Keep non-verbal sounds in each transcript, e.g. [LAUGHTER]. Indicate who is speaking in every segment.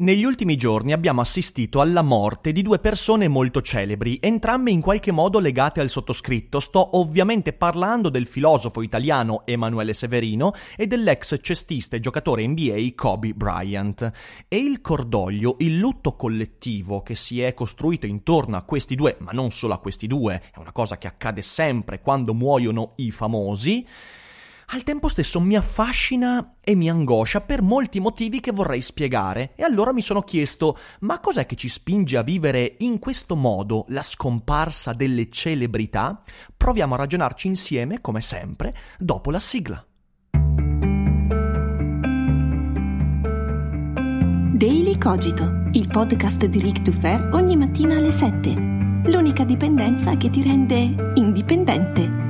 Speaker 1: Negli ultimi giorni abbiamo assistito alla morte di due persone molto celebri, entrambe in qualche modo legate al sottoscritto. Sto ovviamente parlando del filosofo italiano Emanuele Severino e dell'ex cestista e giocatore NBA Kobe Bryant. E il cordoglio, il lutto collettivo che si è costruito intorno a questi due, ma non solo a questi due, è una cosa che accade sempre quando muoiono i famosi, al tempo stesso mi affascina e mi angoscia per molti motivi che vorrei spiegare e allora mi sono chiesto ma cos'è che ci spinge a vivere in questo modo la scomparsa delle celebrità? Proviamo a ragionarci insieme, come sempre, dopo la sigla.
Speaker 2: Daily Cogito, il podcast di Rick to Fair ogni mattina alle 7. L'unica dipendenza che ti rende indipendente.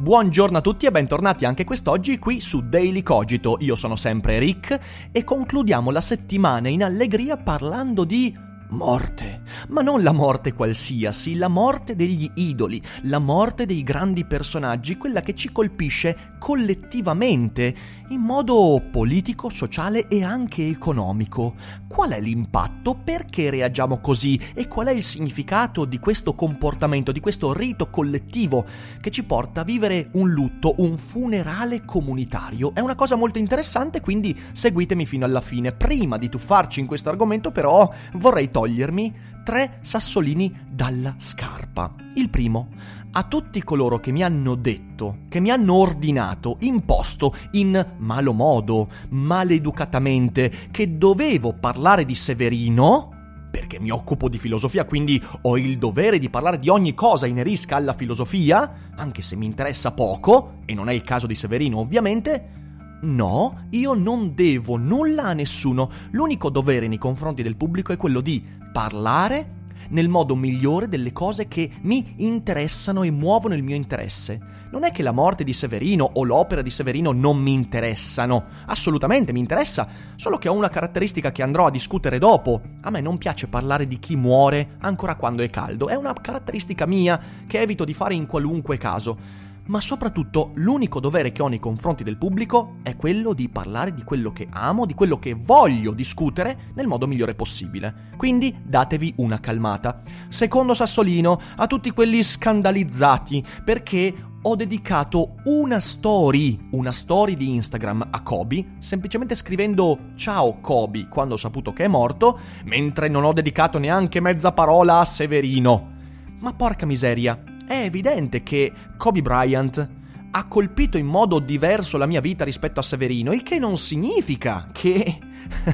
Speaker 1: Buongiorno a tutti e bentornati anche quest'oggi qui su Daily Cogito. Io sono sempre Rick e concludiamo la settimana in allegria parlando di morte, ma non la morte qualsiasi, la morte degli idoli, la morte dei grandi personaggi, quella che ci colpisce collettivamente, in modo politico, sociale e anche economico. Qual è l'impatto? Perché reagiamo così? E qual è il significato di questo comportamento, di questo rito collettivo che ci porta a vivere un lutto, un funerale comunitario? È una cosa molto interessante, quindi seguitemi fino alla fine. Prima di tuffarci in questo argomento, però, vorrei togliere togliermi tre sassolini dalla scarpa. Il primo, a tutti coloro che mi hanno detto, che mi hanno ordinato, imposto in malo modo, maleducatamente, che dovevo parlare di Severino, perché mi occupo di filosofia, quindi ho il dovere di parlare di ogni cosa inerisca alla filosofia, anche se mi interessa poco, e non è il caso di Severino ovviamente, No, io non devo nulla a nessuno. L'unico dovere nei confronti del pubblico è quello di parlare nel modo migliore delle cose che mi interessano e muovono il mio interesse. Non è che la morte di Severino o l'opera di Severino non mi interessano, assolutamente mi interessa, solo che ho una caratteristica che andrò a discutere dopo. A me non piace parlare di chi muore ancora quando è caldo, è una caratteristica mia che evito di fare in qualunque caso ma soprattutto l'unico dovere che ho nei confronti del pubblico è quello di parlare di quello che amo, di quello che voglio discutere nel modo migliore possibile. Quindi datevi una calmata. Secondo Sassolino, a tutti quelli scandalizzati, perché ho dedicato una story, una story di Instagram a Kobe, semplicemente scrivendo ciao Kobe quando ho saputo che è morto, mentre non ho dedicato neanche mezza parola a Severino. Ma porca miseria, è evidente che Kobe Bryant ha colpito in modo diverso la mia vita rispetto a Severino, il che non significa che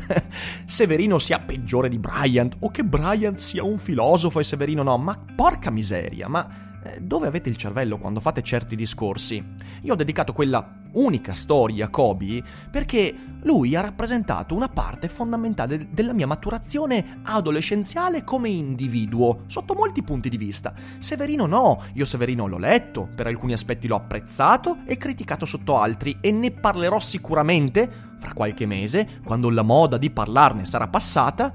Speaker 1: [LAUGHS] Severino sia peggiore di Bryant o che Bryant sia un filosofo e Severino no, ma porca miseria, ma eh, dove avete il cervello quando fate certi discorsi? Io ho dedicato quella unica storia Kobe perché lui ha rappresentato una parte fondamentale della mia maturazione adolescenziale come individuo, sotto molti punti di vista. Severino no, io Severino l'ho letto, per alcuni aspetti l'ho apprezzato e criticato sotto altri e ne parlerò sicuramente fra qualche mese, quando la moda di parlarne sarà passata,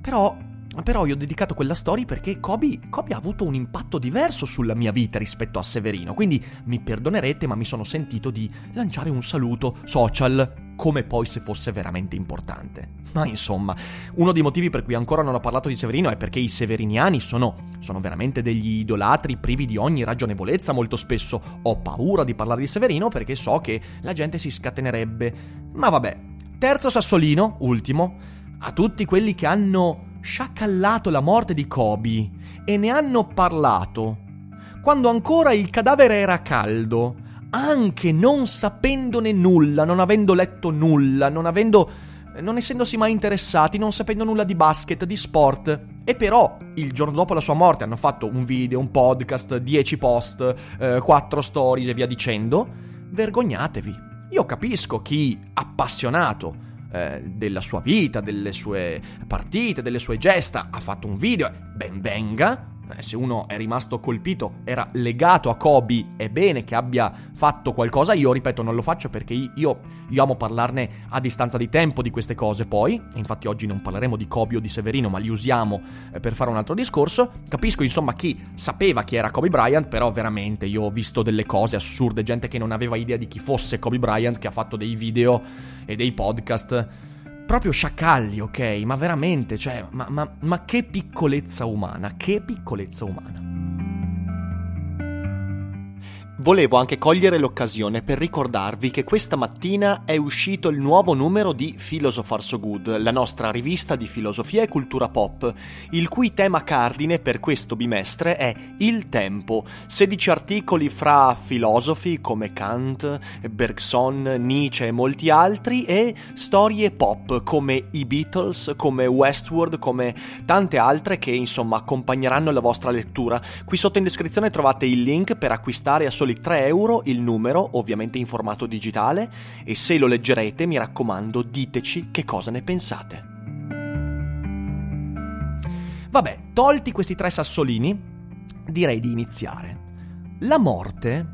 Speaker 1: però però io ho dedicato quella storia perché Kobe, Kobe ha avuto un impatto diverso sulla mia vita rispetto a Severino, quindi mi perdonerete ma mi sono sentito di lanciare un saluto social come poi se fosse veramente importante. Ma insomma, uno dei motivi per cui ancora non ho parlato di Severino è perché i severiniani sono, sono veramente degli idolatri privi di ogni ragionevolezza molto spesso. Ho paura di parlare di Severino perché so che la gente si scatenerebbe. Ma vabbè, terzo sassolino, ultimo, a tutti quelli che hanno sciacallato la morte di Kobe e ne hanno parlato quando ancora il cadavere era caldo anche non sapendone nulla, non avendo letto nulla, non avendo non essendosi mai interessati, non sapendo nulla di basket, di sport. E però, il giorno dopo la sua morte, hanno fatto un video, un podcast, 10 post, eh, 4 stories e via dicendo. Vergognatevi. Io capisco chi appassionato eh, della sua vita, delle sue partite, delle sue gesta ha fatto un video, ben venga, se uno è rimasto colpito, era legato a Kobe, è bene che abbia fatto qualcosa. Io, ripeto, non lo faccio perché io, io amo parlarne a distanza di tempo di queste cose poi. Infatti oggi non parleremo di Kobe o di Severino, ma li usiamo eh, per fare un altro discorso. Capisco insomma chi sapeva chi era Kobe Bryant, però veramente io ho visto delle cose assurde, gente che non aveva idea di chi fosse Kobe Bryant, che ha fatto dei video e dei podcast proprio sciacalli, ok? Ma veramente, cioè, ma, ma, ma che piccolezza umana, che piccolezza umana. Volevo anche cogliere l'occasione per ricordarvi che questa mattina è uscito il nuovo numero di Philosopher So Good, la nostra rivista di filosofia e cultura pop, il cui tema cardine per questo bimestre è il tempo. 16 articoli fra filosofi come Kant, Bergson, Nietzsche e molti altri e storie pop come i Beatles, come Westworld, come tante altre che insomma accompagneranno la vostra lettura. Qui sotto in descrizione trovate il link per acquistare a soli 3 euro il numero, ovviamente in formato digitale, e se lo leggerete mi raccomando diteci che cosa ne pensate. Vabbè, tolti questi tre sassolini, direi di iniziare. La morte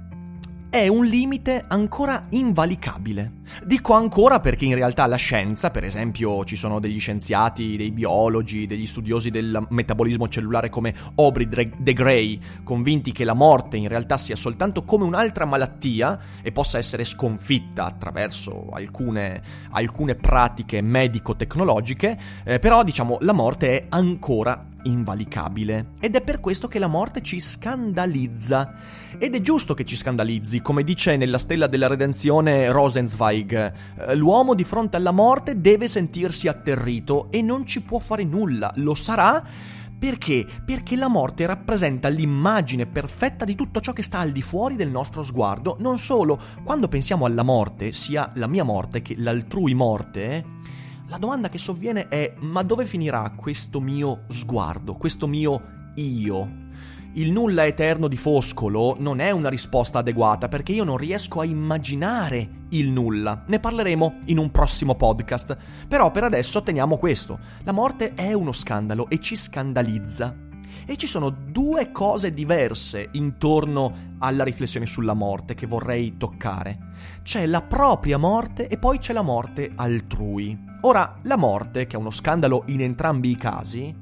Speaker 1: è un limite ancora invalicabile. Dico ancora perché in realtà la scienza, per esempio ci sono degli scienziati, dei biologi, degli studiosi del metabolismo cellulare come Aubrey de Grey, convinti che la morte in realtà sia soltanto come un'altra malattia e possa essere sconfitta attraverso alcune, alcune pratiche medico-tecnologiche, eh, però diciamo la morte è ancora invalicabile. Ed è per questo che la morte ci scandalizza. Ed è giusto che ci scandalizzi, come dice nella stella della redenzione Rosenzweig. Eh, l'uomo di fronte alla morte deve sentirsi atterrito e non ci può fare nulla. Lo sarà perché? Perché la morte rappresenta l'immagine perfetta di tutto ciò che sta al di fuori del nostro sguardo. Non solo, quando pensiamo alla morte, sia la mia morte che l'altrui morte, la domanda che sovviene è ma dove finirà questo mio sguardo, questo mio io? Il nulla eterno di Foscolo non è una risposta adeguata perché io non riesco a immaginare il nulla. Ne parleremo in un prossimo podcast. Però per adesso teniamo questo. La morte è uno scandalo e ci scandalizza. E ci sono due cose diverse intorno alla riflessione sulla morte che vorrei toccare. C'è la propria morte e poi c'è la morte altrui. Ora, la morte, che è uno scandalo in entrambi i casi,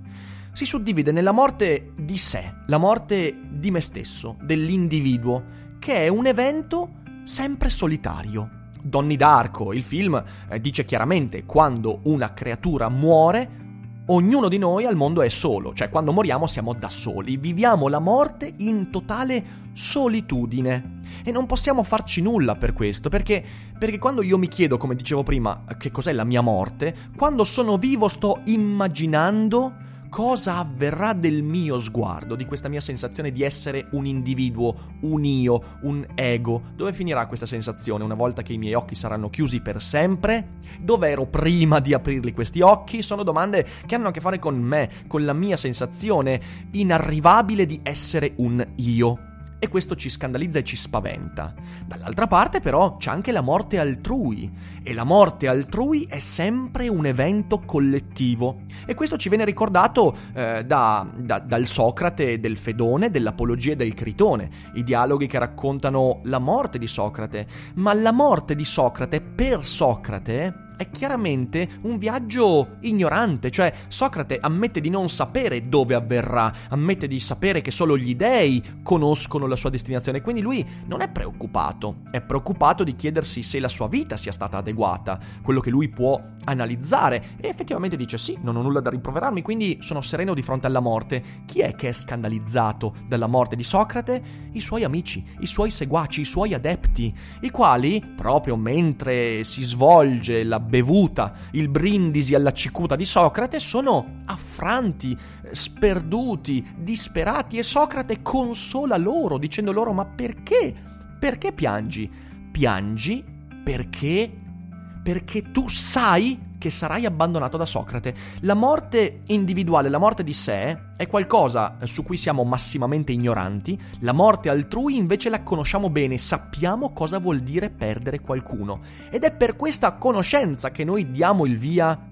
Speaker 1: si suddivide nella morte di sé, la morte di me stesso, dell'individuo, che è un evento sempre solitario. Donny d'Arco, il film, eh, dice chiaramente quando una creatura muore, ognuno di noi al mondo è solo, cioè quando moriamo siamo da soli, viviamo la morte in totale solitudine. E non possiamo farci nulla per questo, perché, perché quando io mi chiedo, come dicevo prima, che cos'è la mia morte, quando sono vivo sto immaginando cosa avverrà del mio sguardo, di questa mia sensazione di essere un individuo, un io, un ego. Dove finirà questa sensazione una volta che i miei occhi saranno chiusi per sempre? Dove ero prima di aprirli questi occhi? Sono domande che hanno a che fare con me, con la mia sensazione inarrivabile di essere un io e questo ci scandalizza e ci spaventa. Dall'altra parte però c'è anche la morte altrui. E la morte altrui è sempre un evento collettivo. E questo ci viene ricordato eh, da, da, dal Socrate del Fedone, dell'Apologia e del Critone, i dialoghi che raccontano la morte di Socrate, ma la morte di Socrate per Socrate è chiaramente un viaggio ignorante, cioè Socrate ammette di non sapere dove avverrà, ammette di sapere che solo gli dei conoscono la sua destinazione, quindi lui non è preoccupato, è preoccupato di chiedersi se la sua vita sia stata adeguata, quello che lui può analizzare e effettivamente dice sì, non ho nulla da rimproverarmi, quindi sono sereno di fronte alla morte. Chi è che è scandalizzato dalla morte di Socrate? I suoi amici, i suoi seguaci, i suoi adepti, i quali, proprio mentre si svolge la bevuta, il brindisi alla cicuta di Socrate, sono affranti, sperduti, disperati e Socrate consola loro dicendo loro ma perché? Perché piangi? Piangi perché perché tu sai che sarai abbandonato da Socrate. La morte individuale, la morte di sé, è qualcosa su cui siamo massimamente ignoranti, la morte altrui invece la conosciamo bene, sappiamo cosa vuol dire perdere qualcuno. Ed è per questa conoscenza che noi diamo il via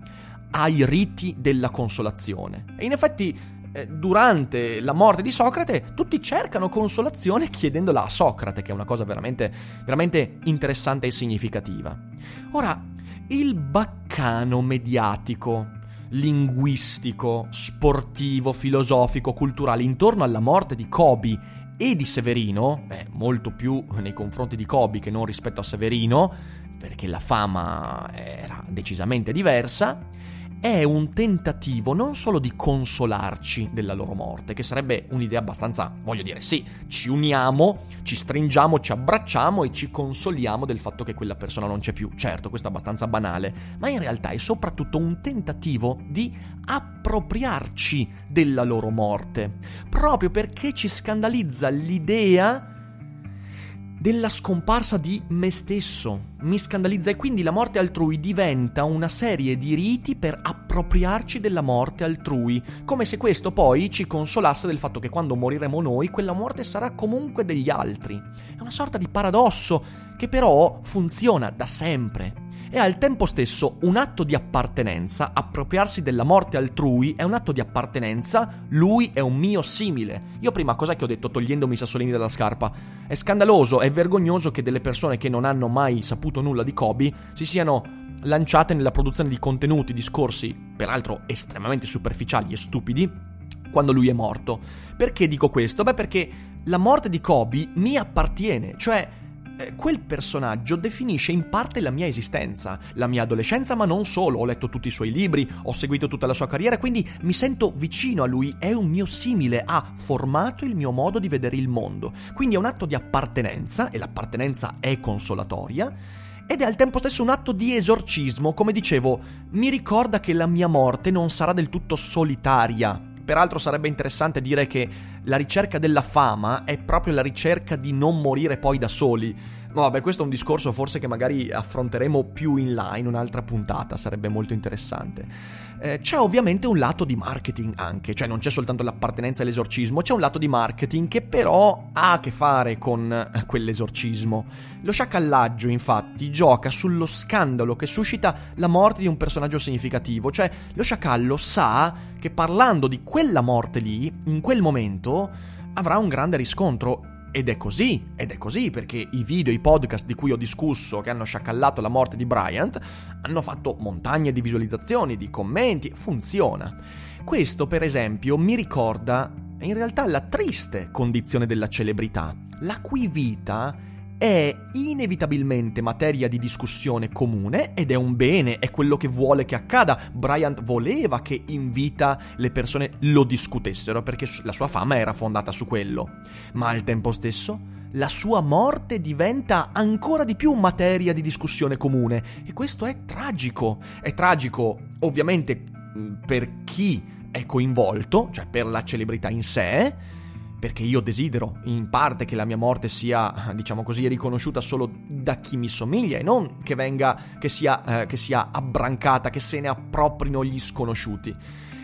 Speaker 1: ai riti della consolazione. E in effetti durante la morte di Socrate tutti cercano consolazione chiedendola a Socrate, che è una cosa veramente, veramente interessante e significativa. Ora, il baccano mediatico, linguistico, sportivo, filosofico, culturale intorno alla morte di Kobe e di Severino, beh, molto più nei confronti di Kobe che non rispetto a Severino, perché la fama era decisamente diversa, è un tentativo non solo di consolarci della loro morte, che sarebbe un'idea abbastanza, voglio dire, sì, ci uniamo, ci stringiamo, ci abbracciamo e ci consoliamo del fatto che quella persona non c'è più. Certo, questo è abbastanza banale, ma in realtà è soprattutto un tentativo di appropriarci della loro morte, proprio perché ci scandalizza l'idea della scomparsa di me stesso. Mi scandalizza e quindi la morte altrui diventa una serie di riti per appropriarci della morte altrui, come se questo poi ci consolasse del fatto che quando moriremo noi quella morte sarà comunque degli altri. È una sorta di paradosso che però funziona da sempre è al tempo stesso un atto di appartenenza, appropriarsi della morte altrui è un atto di appartenenza, lui è un mio simile. Io prima cosa che ho detto togliendomi i sassolini dalla scarpa? È scandaloso, è vergognoso che delle persone che non hanno mai saputo nulla di Kobe si siano lanciate nella produzione di contenuti, discorsi, peraltro estremamente superficiali e stupidi, quando lui è morto. Perché dico questo? Beh, perché la morte di Kobe mi appartiene, cioè quel personaggio definisce in parte la mia esistenza, la mia adolescenza, ma non solo. Ho letto tutti i suoi libri, ho seguito tutta la sua carriera, quindi mi sento vicino a lui, è un mio simile, ha formato il mio modo di vedere il mondo. Quindi è un atto di appartenenza, e l'appartenenza è consolatoria. Ed è al tempo stesso un atto di esorcismo, come dicevo, mi ricorda che la mia morte non sarà del tutto solitaria, Peraltro sarebbe interessante dire che la ricerca della fama è proprio la ricerca di non morire poi da soli. Ma vabbè, questo è un discorso forse che magari affronteremo più in là in un'altra puntata, sarebbe molto interessante. Eh, c'è ovviamente un lato di marketing anche, cioè non c'è soltanto l'appartenenza all'esorcismo, c'è un lato di marketing che però ha a che fare con eh, quell'esorcismo. Lo sciacallaggio, infatti, gioca sullo scandalo che suscita la morte di un personaggio significativo, cioè lo sciacallo sa che parlando di quella morte lì, in quel momento, avrà un grande riscontro ed è così, ed è così perché i video, i podcast di cui ho discusso che hanno sciacallato la morte di Bryant hanno fatto montagne di visualizzazioni, di commenti, funziona. Questo, per esempio, mi ricorda in realtà la triste condizione della celebrità, la cui vita è inevitabilmente materia di discussione comune ed è un bene, è quello che vuole che accada. Bryant voleva che in vita le persone lo discutessero perché la sua fama era fondata su quello. Ma al tempo stesso la sua morte diventa ancora di più materia di discussione comune e questo è tragico. È tragico ovviamente per chi è coinvolto, cioè per la celebrità in sé, perché io desidero in parte che la mia morte sia, diciamo così, riconosciuta solo da chi mi somiglia e non che venga, che sia, eh, che sia abbrancata, che se ne approprino gli sconosciuti.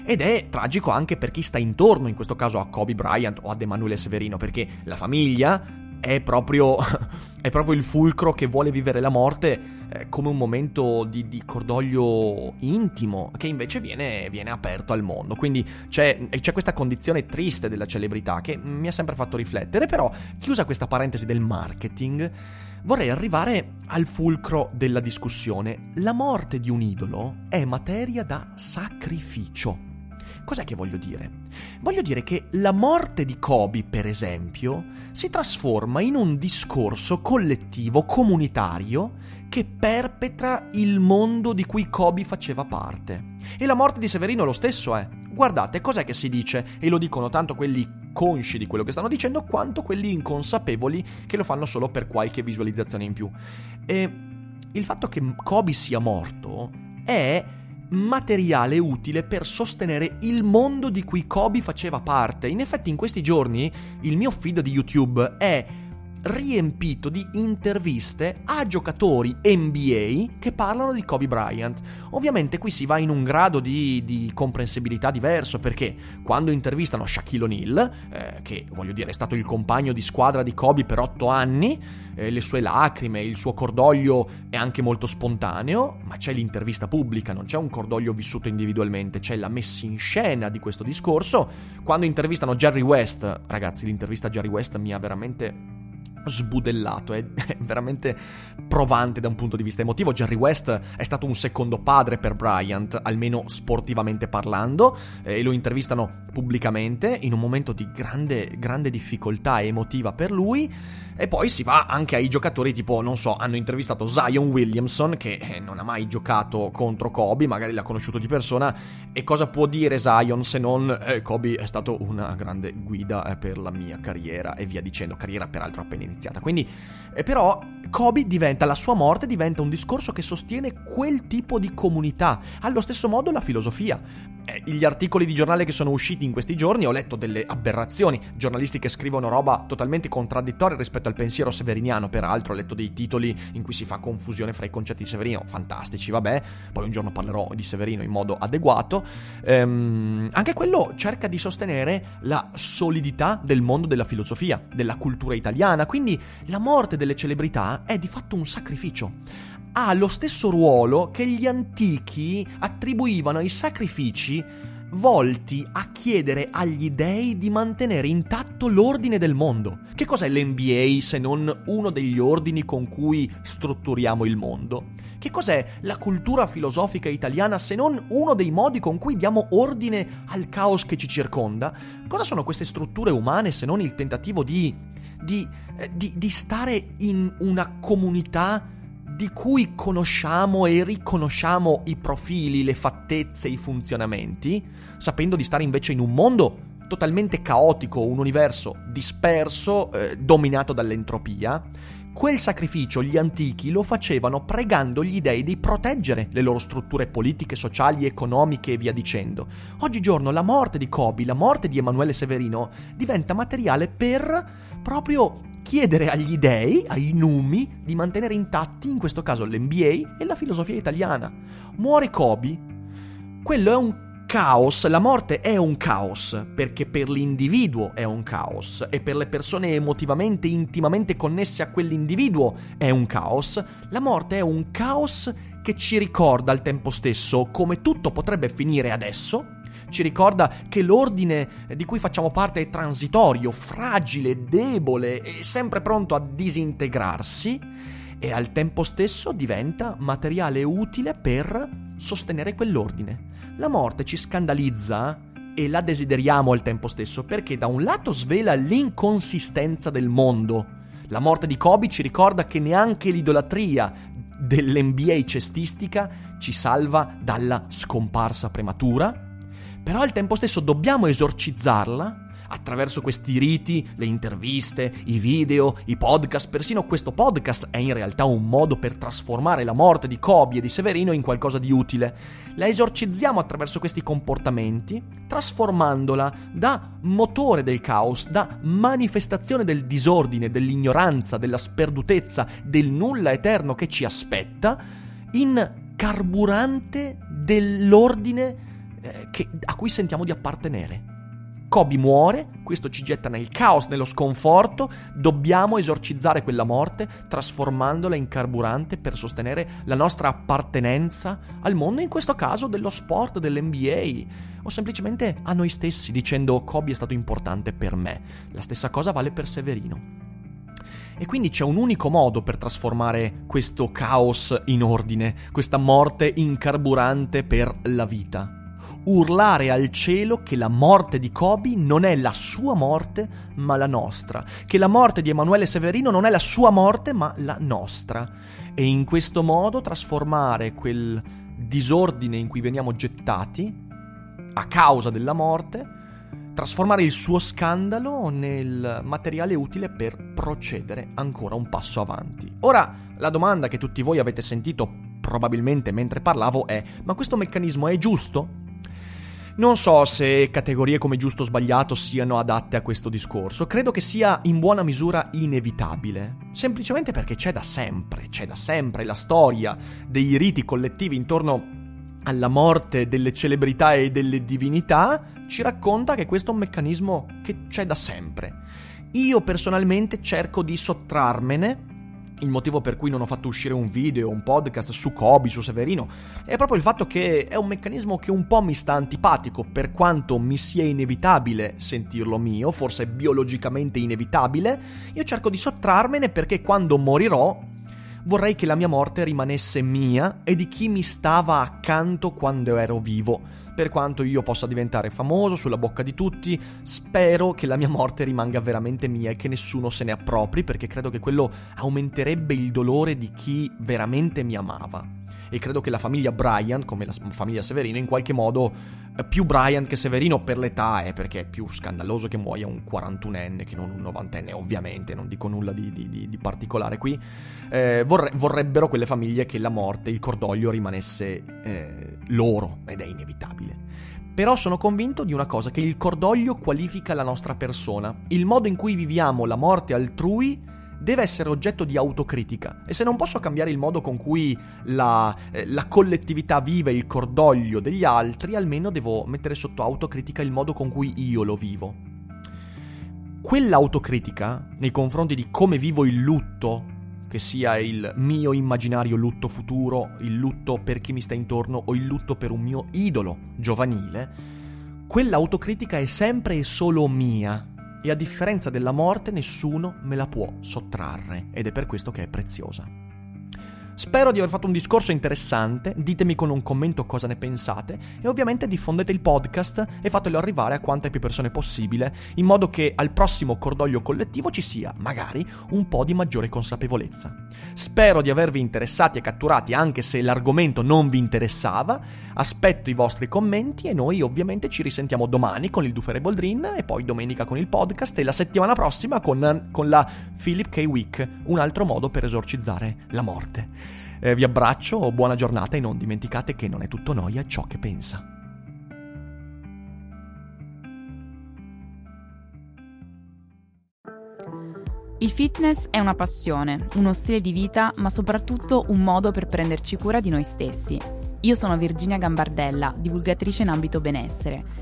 Speaker 1: Ed è tragico anche per chi sta intorno, in questo caso a Kobe Bryant o ad Emanuele Severino, perché la famiglia è proprio, [LAUGHS] è proprio il fulcro che vuole vivere la morte eh, come un momento di, di, cordoglio intimo che invece viene, viene aperto al mondo. Quindi c'è, c'è, questa condizione triste della celebrità che mi ha sempre fatto riflettere, però chiusa questa parentesi del marketing, vorrei arrivare al fulcro della discussione. La morte di un idolo è materia da sacrificio. Cos'è che voglio dire? Voglio dire che la morte di Kobe, per esempio, si trasforma in un discorso collettivo, comunitario, che perpetra il mondo di cui Kobe faceva parte. E la morte di Severino lo stesso è. Guardate, cos'è che si dice? E lo dicono tanto quelli consci di quello che stanno dicendo, quanto quelli inconsapevoli che lo fanno solo per qualche visualizzazione in più. E il fatto che Kobe sia morto è materiale utile per sostenere il mondo di cui Kobe faceva parte. In effetti in questi giorni il mio feed di YouTube è riempito di interviste a giocatori NBA che parlano di Kobe Bryant. Ovviamente qui si va in un grado di, di comprensibilità diverso perché quando intervistano Shaquille O'Neal, eh, che voglio dire è stato il compagno di squadra di Kobe per otto anni, eh, le sue lacrime, il suo cordoglio è anche molto spontaneo, ma c'è l'intervista pubblica, non c'è un cordoglio vissuto individualmente, c'è la messa in scena di questo discorso. Quando intervistano Jerry West, ragazzi, l'intervista a Jerry West mi ha veramente sbudellato, [LAUGHS] è, veramente provante da un punto di vista emotivo. Jerry West è stato un secondo padre per Bryant, almeno sportivamente parlando, eh, e lo intervistano pubblicamente in un momento di grande, grande difficoltà emotiva per lui. E poi si va anche ai giocatori tipo, non so, hanno intervistato Zion Williamson che eh, non ha mai giocato contro Kobe, magari l'ha conosciuto di persona e cosa può dire Zion se non eh, Kobe è stato una grande guida eh, per la mia carriera e via dicendo, carriera peraltro appena iniziata. Quindi eh, però Kobe diventa, la sua morte diventa un discorso che sostiene quel tipo di comunità. Allo stesso modo la filosofia gli articoli di giornale che sono usciti in questi giorni ho letto delle aberrazioni, giornalisti che scrivono roba totalmente contraddittoria rispetto al pensiero severiniano, peraltro ho letto dei titoli in cui si fa confusione fra i concetti di Severino, fantastici, vabbè, poi un giorno parlerò di Severino in modo adeguato. Ehm, anche quello cerca di sostenere la solidità del mondo della filosofia, della cultura italiana, quindi la morte delle celebrità è di fatto un sacrificio ha lo stesso ruolo che gli antichi attribuivano ai sacrifici volti a chiedere agli dei di mantenere intatto l'ordine del mondo. Che cos'è l'NBA se non uno degli ordini con cui strutturiamo il mondo? Che cos'è la cultura filosofica italiana se non uno dei modi con cui diamo ordine al caos che ci circonda? Cosa sono queste strutture umane se non il tentativo di, di, eh, di, di stare in una comunità di cui conosciamo e riconosciamo i profili, le fattezze, i funzionamenti, sapendo di stare invece in un mondo totalmente caotico, un universo disperso, eh, dominato dall'entropia, quel sacrificio gli antichi lo facevano pregando gli dei di proteggere le loro strutture politiche, sociali, economiche e via dicendo. Oggigiorno la morte di Kobe, la morte di Emanuele Severino diventa materiale per proprio chiedere agli dei, ai numi, di mantenere intatti, in questo caso l'NBA e la filosofia italiana. Muore Kobe, quello è un caos, la morte è un caos, perché per l'individuo è un caos e per le persone emotivamente, intimamente connesse a quell'individuo è un caos, la morte è un caos che ci ricorda al tempo stesso come tutto potrebbe finire adesso ci ricorda che l'ordine di cui facciamo parte è transitorio, fragile, debole e sempre pronto a disintegrarsi e al tempo stesso diventa materiale utile per sostenere quell'ordine. La morte ci scandalizza e la desideriamo al tempo stesso perché da un lato svela l'inconsistenza del mondo. La morte di Kobe ci ricorda che neanche l'idolatria dell'NBA cestistica ci salva dalla scomparsa prematura però al tempo stesso dobbiamo esorcizzarla attraverso questi riti, le interviste, i video, i podcast, persino questo podcast è in realtà un modo per trasformare la morte di Kobe e di Severino in qualcosa di utile. La esorcizziamo attraverso questi comportamenti, trasformandola da motore del caos, da manifestazione del disordine, dell'ignoranza, della sperdutezza, del nulla eterno che ci aspetta, in carburante dell'ordine eh, che, a cui sentiamo di appartenere. Kobe muore, questo ci getta nel caos, nello sconforto, dobbiamo esorcizzare quella morte trasformandola in carburante per sostenere la nostra appartenenza al mondo, in questo caso dello sport, dell'NBA o semplicemente a noi stessi dicendo Kobe è stato importante per me. La stessa cosa vale per Severino. E quindi c'è un unico modo per trasformare questo caos in ordine, questa morte incarburante per la vita. Urlare al cielo che la morte di Kobe non è la sua morte, ma la nostra. Che la morte di Emanuele Severino non è la sua morte, ma la nostra. E in questo modo trasformare quel disordine in cui veniamo gettati, a causa della morte, trasformare il suo scandalo nel materiale utile per procedere ancora un passo avanti. Ora, la domanda che tutti voi avete sentito probabilmente mentre parlavo è: ma questo meccanismo è giusto? Non so se categorie come giusto o sbagliato siano adatte a questo discorso, credo che sia in buona misura inevitabile, semplicemente perché c'è da sempre, c'è da sempre la storia dei riti collettivi intorno alla morte delle celebrità e delle divinità, ci racconta che questo è un meccanismo che c'è da sempre. Io personalmente cerco di sottrarmene. Il motivo per cui non ho fatto uscire un video, un podcast su Kobe, su Severino, è proprio il fatto che è un meccanismo che un po' mi sta antipatico, per quanto mi sia inevitabile sentirlo mio, forse biologicamente inevitabile, io cerco di sottrarmene perché quando morirò vorrei che la mia morte rimanesse mia e di chi mi stava accanto quando ero vivo. Per quanto io possa diventare famoso sulla bocca di tutti, spero che la mia morte rimanga veramente mia e che nessuno se ne appropri perché credo che quello aumenterebbe il dolore di chi veramente mi amava e credo che la famiglia Bryant, come la famiglia Severino, in qualche modo eh, più Bryant che Severino per l'età è perché è più scandaloso che muoia un 41enne che non un 90enne, ovviamente, non dico nulla di, di, di particolare qui. Eh, vorre- vorrebbero quelle famiglie che la morte, il cordoglio rimanesse eh, loro ed è inevitabile. Però sono convinto di una cosa, che il cordoglio qualifica la nostra persona. Il modo in cui viviamo la morte altrui deve essere oggetto di autocritica e se non posso cambiare il modo con cui la, eh, la, collettività vive il cordoglio degli altri, almeno devo mettere sotto autocritica il modo con cui io lo vivo. Quell'autocritica nei confronti di come vivo il lutto, che sia il mio immaginario lutto futuro, il lutto per chi mi sta intorno o il lutto per un mio idolo giovanile, quell'autocritica è sempre e solo mia e a differenza della morte nessuno me la può sottrarre ed è per questo che è preziosa. Spero di aver fatto un discorso interessante, ditemi con un commento cosa ne pensate e ovviamente diffondete il podcast e fatelo arrivare a quante più persone possibile, in modo che al prossimo cordoglio collettivo ci sia, magari, un po' di maggiore consapevolezza. Spero di avervi interessati e catturati anche se l'argomento non vi interessava, aspetto i vostri commenti e noi ovviamente ci risentiamo domani con il Dufere Boldrin e poi domenica con il podcast e la settimana prossima con, con la Philip K. Week, un altro modo per esorcizzare la morte. Eh, vi abbraccio, buona giornata e non dimenticate che non è tutto noia ciò che pensa.
Speaker 3: Il fitness è una passione, uno stile di vita, ma soprattutto un modo per prenderci cura di noi stessi. Io sono Virginia Gambardella, divulgatrice in ambito benessere